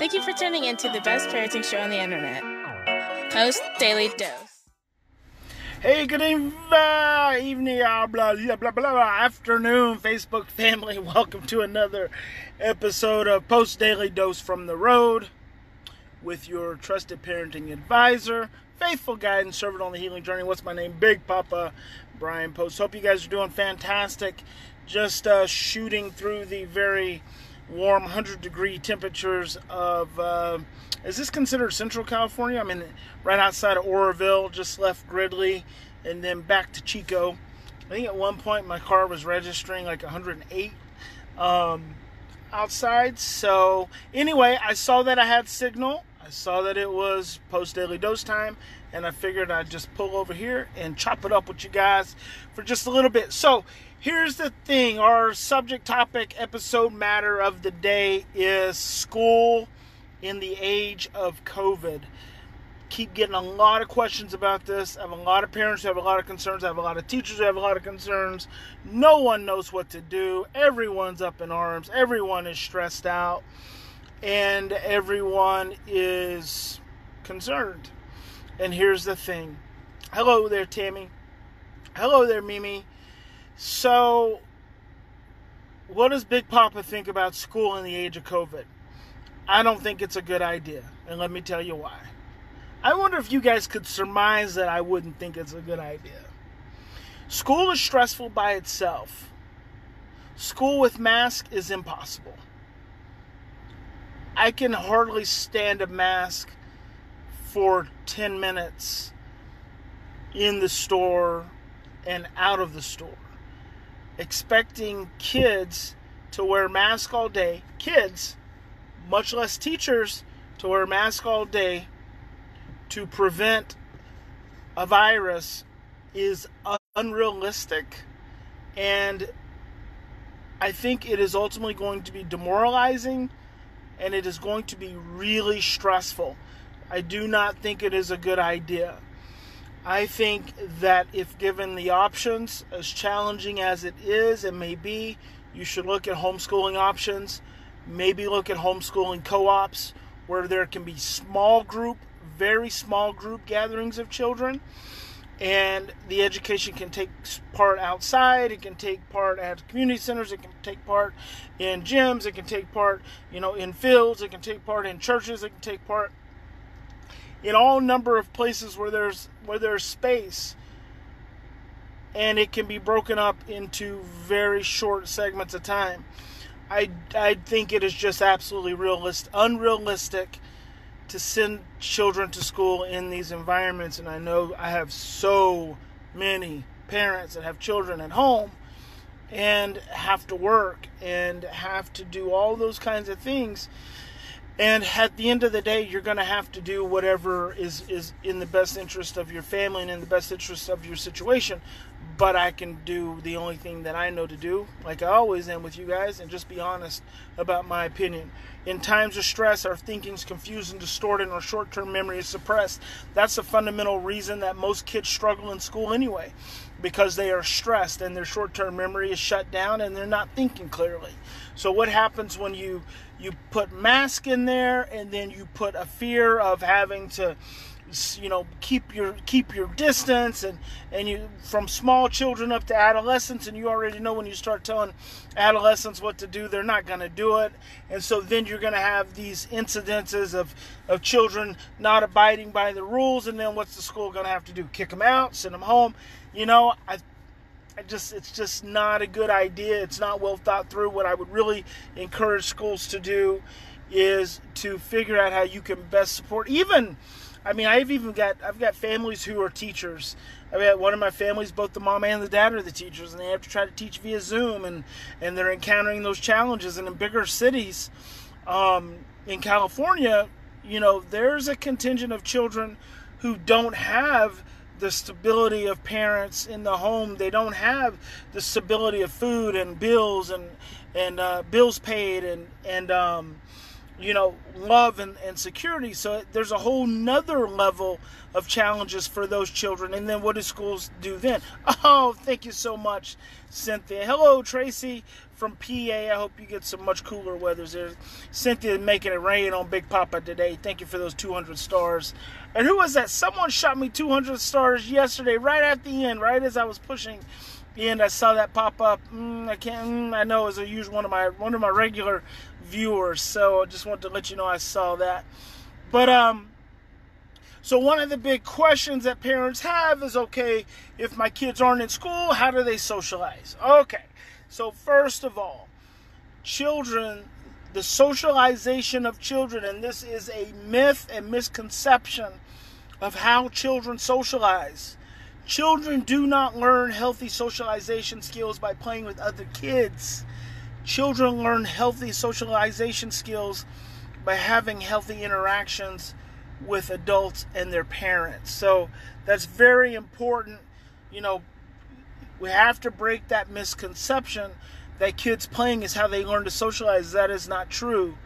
Thank you for tuning in to the best parenting show on the internet, Post Daily Dose. Hey, good evening, uh, evening, uh, blah, blah, blah, blah, afternoon, Facebook family. Welcome to another episode of Post Daily Dose from the Road with your trusted parenting advisor, faithful guide, and servant on the healing journey. What's my name? Big Papa Bryan Post. Hope you guys are doing fantastic. Just uh, shooting through the very warm 100 degree temperatures of uh, is this considered central california? I mean right outside of oroville just left gridley and then back to chico. I think at one point my car was registering like 108 um, outside. So anyway i saw that i had signal. I saw that it was post daily dose time and i figured i'd just pull over here and chop it up with you guys for just a little bit. So Here's the thing our subject topic episode matter of the day is school in the age of COVID. Keep getting a lot of questions about this. I have a lot of parents who have a lot of concerns. I have a lot of teachers who have a lot of concerns. No one knows what to do. Everyone's up in arms. Everyone is stressed out. And everyone is concerned. And here's the thing hello there, Tammy. Hello there, Mimi. So, what does Big Papa think about school in the age of COVID? I don't think it's a good idea, and let me tell you why. I wonder if you guys could surmise that I wouldn't think it's a good idea. School is stressful by itself. School with mask is impossible. I can hardly stand a mask for 10 minutes in the store and out of the store expecting kids to wear masks all day, kids, much less teachers, to wear masks all day to prevent a virus is unrealistic and I think it is ultimately going to be demoralizing and it is going to be really stressful. I do not think it is a good idea. I think that if given the options, as challenging as it is and may be, you should look at homeschooling options. Maybe look at homeschooling co ops where there can be small group, very small group gatherings of children. And the education can take part outside. It can take part at community centers. It can take part in gyms. It can take part, you know, in fields. It can take part in churches. It can take part in all number of places where there's where there's space and it can be broken up into very short segments of time. I, I think it is just absolutely realistic, unrealistic to send children to school in these environments. And I know I have so many parents that have children at home and have to work and have to do all those kinds of things and at the end of the day, you're going to have to do whatever is, is in the best interest of your family and in the best interest of your situation. But I can do the only thing that I know to do, like I always am with you guys, and just be honest about my opinion. In times of stress, our thinking's confused and distorted, and our short term memory is suppressed. That's the fundamental reason that most kids struggle in school anyway, because they are stressed and their short term memory is shut down and they're not thinking clearly. So, what happens when you you put mask in there and then you put a fear of having to you know keep your keep your distance and and you from small children up to adolescents and you already know when you start telling adolescents what to do they're not going to do it and so then you're going to have these incidences of of children not abiding by the rules and then what's the school going to have to do kick them out send them home you know i I just it's just not a good idea. It's not well thought through. What I would really encourage schools to do is to figure out how you can best support even I mean I've even got I've got families who are teachers. I've got one of my families, both the mom and the dad are the teachers and they have to try to teach via Zoom and and they're encountering those challenges and in bigger cities um, in California, you know, there's a contingent of children who don't have the stability of parents in the home. They don't have the stability of food and bills and and uh, bills paid and and um, you know, love and, and security. So there's a whole nother level of challenges for those children. And then what do schools do then? Oh, thank you so much, Cynthia. Hello, Tracy from PA. I hope you get some much cooler weather there. Cynthia making it rain on Big Papa today. Thank you for those 200 stars. And who was that? Someone shot me 200 stars yesterday, right at the end, right as I was pushing and I saw that pop up. Mm, I can't. Mm, I know it was a use one of my one of my regular viewers, so I just wanted to let you know I saw that. But um, so one of the big questions that parents have is, okay, if my kids aren't in school, how do they socialize? Okay, so first of all, children, the socialization of children, and this is a myth and misconception of how children socialize Children do not learn healthy socialization skills by playing with other kids. Children learn healthy socialization skills by having healthy interactions with adults and their parents. So that's very important. You know, we have to break that misconception that kids playing is how they learn to socialize. That is not true.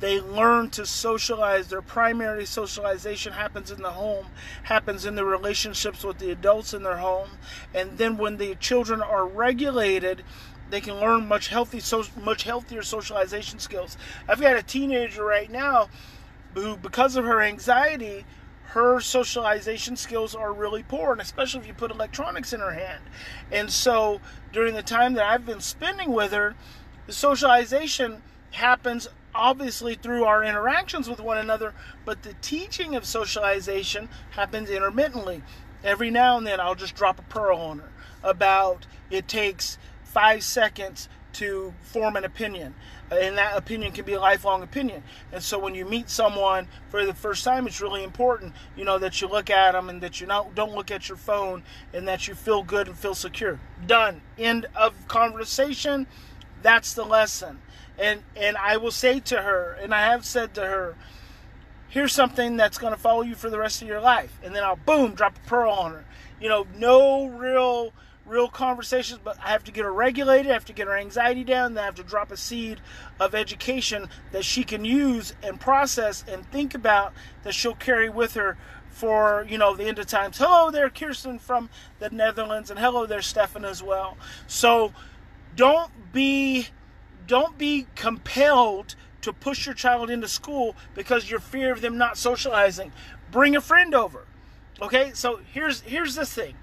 They learn to socialize. Their primary socialization happens in the home, happens in the relationships with the adults in their home. And then when the children are regulated, they can learn much healthy, much healthier socialization skills. I've got a teenager right now who, because of her anxiety, her socialization skills are really poor, and especially if you put electronics in her hand. And so, during the time that I've been spending with her, the socialization happens obviously through our interactions with one another, but the teaching of socialization happens intermittently. Every now and then, I'll just drop a pearl on her about it takes five seconds to form an opinion. And that opinion can be a lifelong opinion. And so when you meet someone for the first time, it's really important, you know, that you look at them and that you not, don't look at your phone and that you feel good and feel secure. Done. End of conversation. That's the lesson and and I will say to her, and I have said to her, here's something that's going to follow you for the rest of your life, and then I'll boom drop a pearl on her. You know, no real real conversations, but I have to get her regulated, I have to get her anxiety down, then I have to drop a seed of education that she can use and process and think about that she'll carry with her for, you know, the end of times. Hello there, Kirsten from the Netherlands, and hello there, Stefan as well. So don't be don't be compelled to push your child into school because you're fear of them not socializing. Bring a friend over. Okay? So here's here's the thing.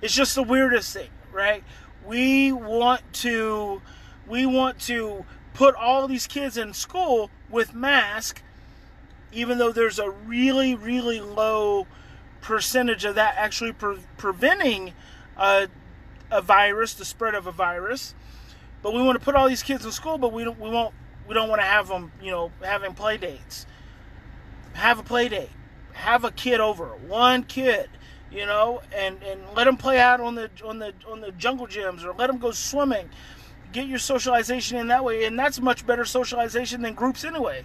It's just the weirdest thing, right? We want to we want to put all these kids in school with mask even though there's a really really low percentage of that actually pre- preventing a, a virus, the spread of a virus. But we want to put all these kids in school, but we don't we won't we don't want to have them, you know, having play dates. Have a play date. Have a kid over, one kid, you know, and and let them play out on the on the on the jungle gyms or let them go swimming. Get your socialization in that way, and that's much better socialization than groups anyway.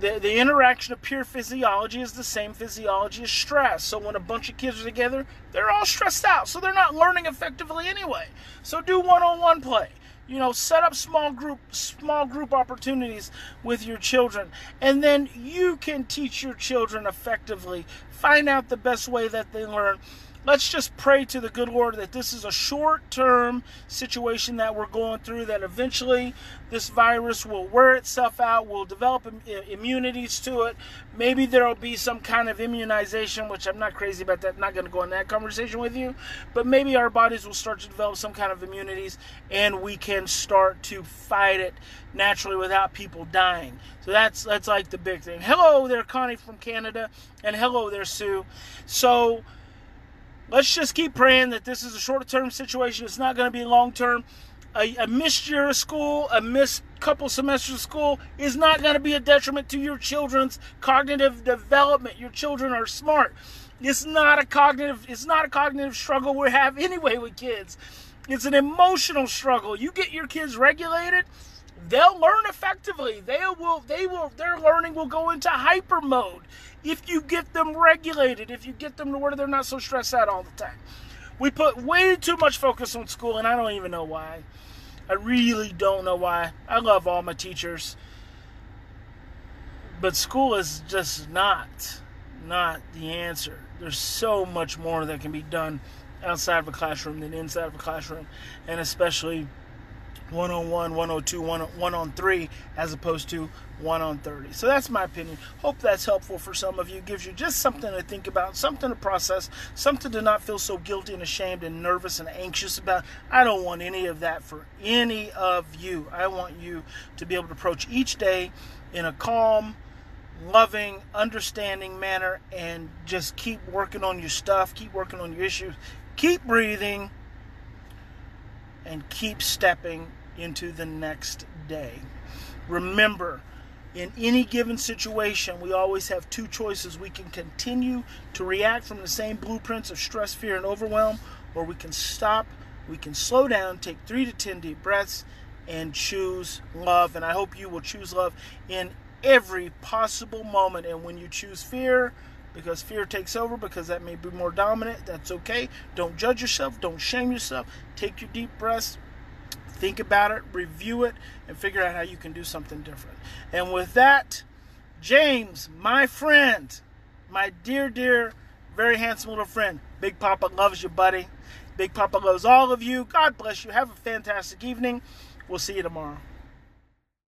The, the interaction of pure physiology is the same physiology as stress. So when a bunch of kids are together, they're all stressed out. So they're not learning effectively anyway. So do one-on-one play you know set up small group small group opportunities with your children. And then you can teach your children effectively find out the best way that they learn let's just pray to the good Lord that this is a short term situation that we're going through, that eventually this virus will wear itself out, we'll develop immunities to it. Maybe there will be some kind of immunization, which I'm not crazy about that, I'm not going to go in that conversation with you, but maybe our bodies will start to develop some kind of immunities and we can start to fight it naturally without people dying. So that's that's like the big thing. Hello there, Connie from Canada, and hello there, Sue. So let's just keep praying that this is a short term situation. It's not going to be long term. A, a, missed year of school, a missed couple semesters of school is not going to be a detriment to your children's cognitive development. Your children are smart. It's not a cognitive. It's not a cognitive struggle we have anyway with kids. It's an emotional struggle. You get your kids regulated, they'll learn effectively. They will. They will. Their learning will go into hyper mode if you get them regulated, if you get them to where they're not so stressed out all the time. We put way too much focus on school, and I don't even know why. I really don't know why. I love all my teachers. But school is just not not the answer. There's so much more that can be done outside of a classroom than inside of a classroom, and especially one on one, one on two, one on, one on three, as opposed to one on 30. So that's my opinion. Hope that's helpful for some of you. Gives you just something to think about, something to process, something to not feel so guilty and ashamed and nervous and anxious about. I don't want any of that for any of you. I want you to be able to approach each day in a calm, loving, understanding manner and just keep working on your stuff, keep working on your issues, keep breathing, and keep stepping into the next day. Remember, in any given situation, we always have two choices. We can continue to react from the same blueprints of stress, fear, and overwhelm, or we can stop, we can slow down, take three to 10 deep breaths, and choose love. And I hope you will choose love in every possible moment. And when you choose fear, because fear takes over, because that may be more dominant, that's okay. Don't judge yourself, don't shame yourself. Take your deep breaths, think about it, review it, and figure out how you can do something different. And with that, James, my friend, my dear, dear, very handsome little friend, Big Papa loves you, buddy. Big Papa loves all of you. God bless you. Have a fantastic evening. We'll see you tomorrow.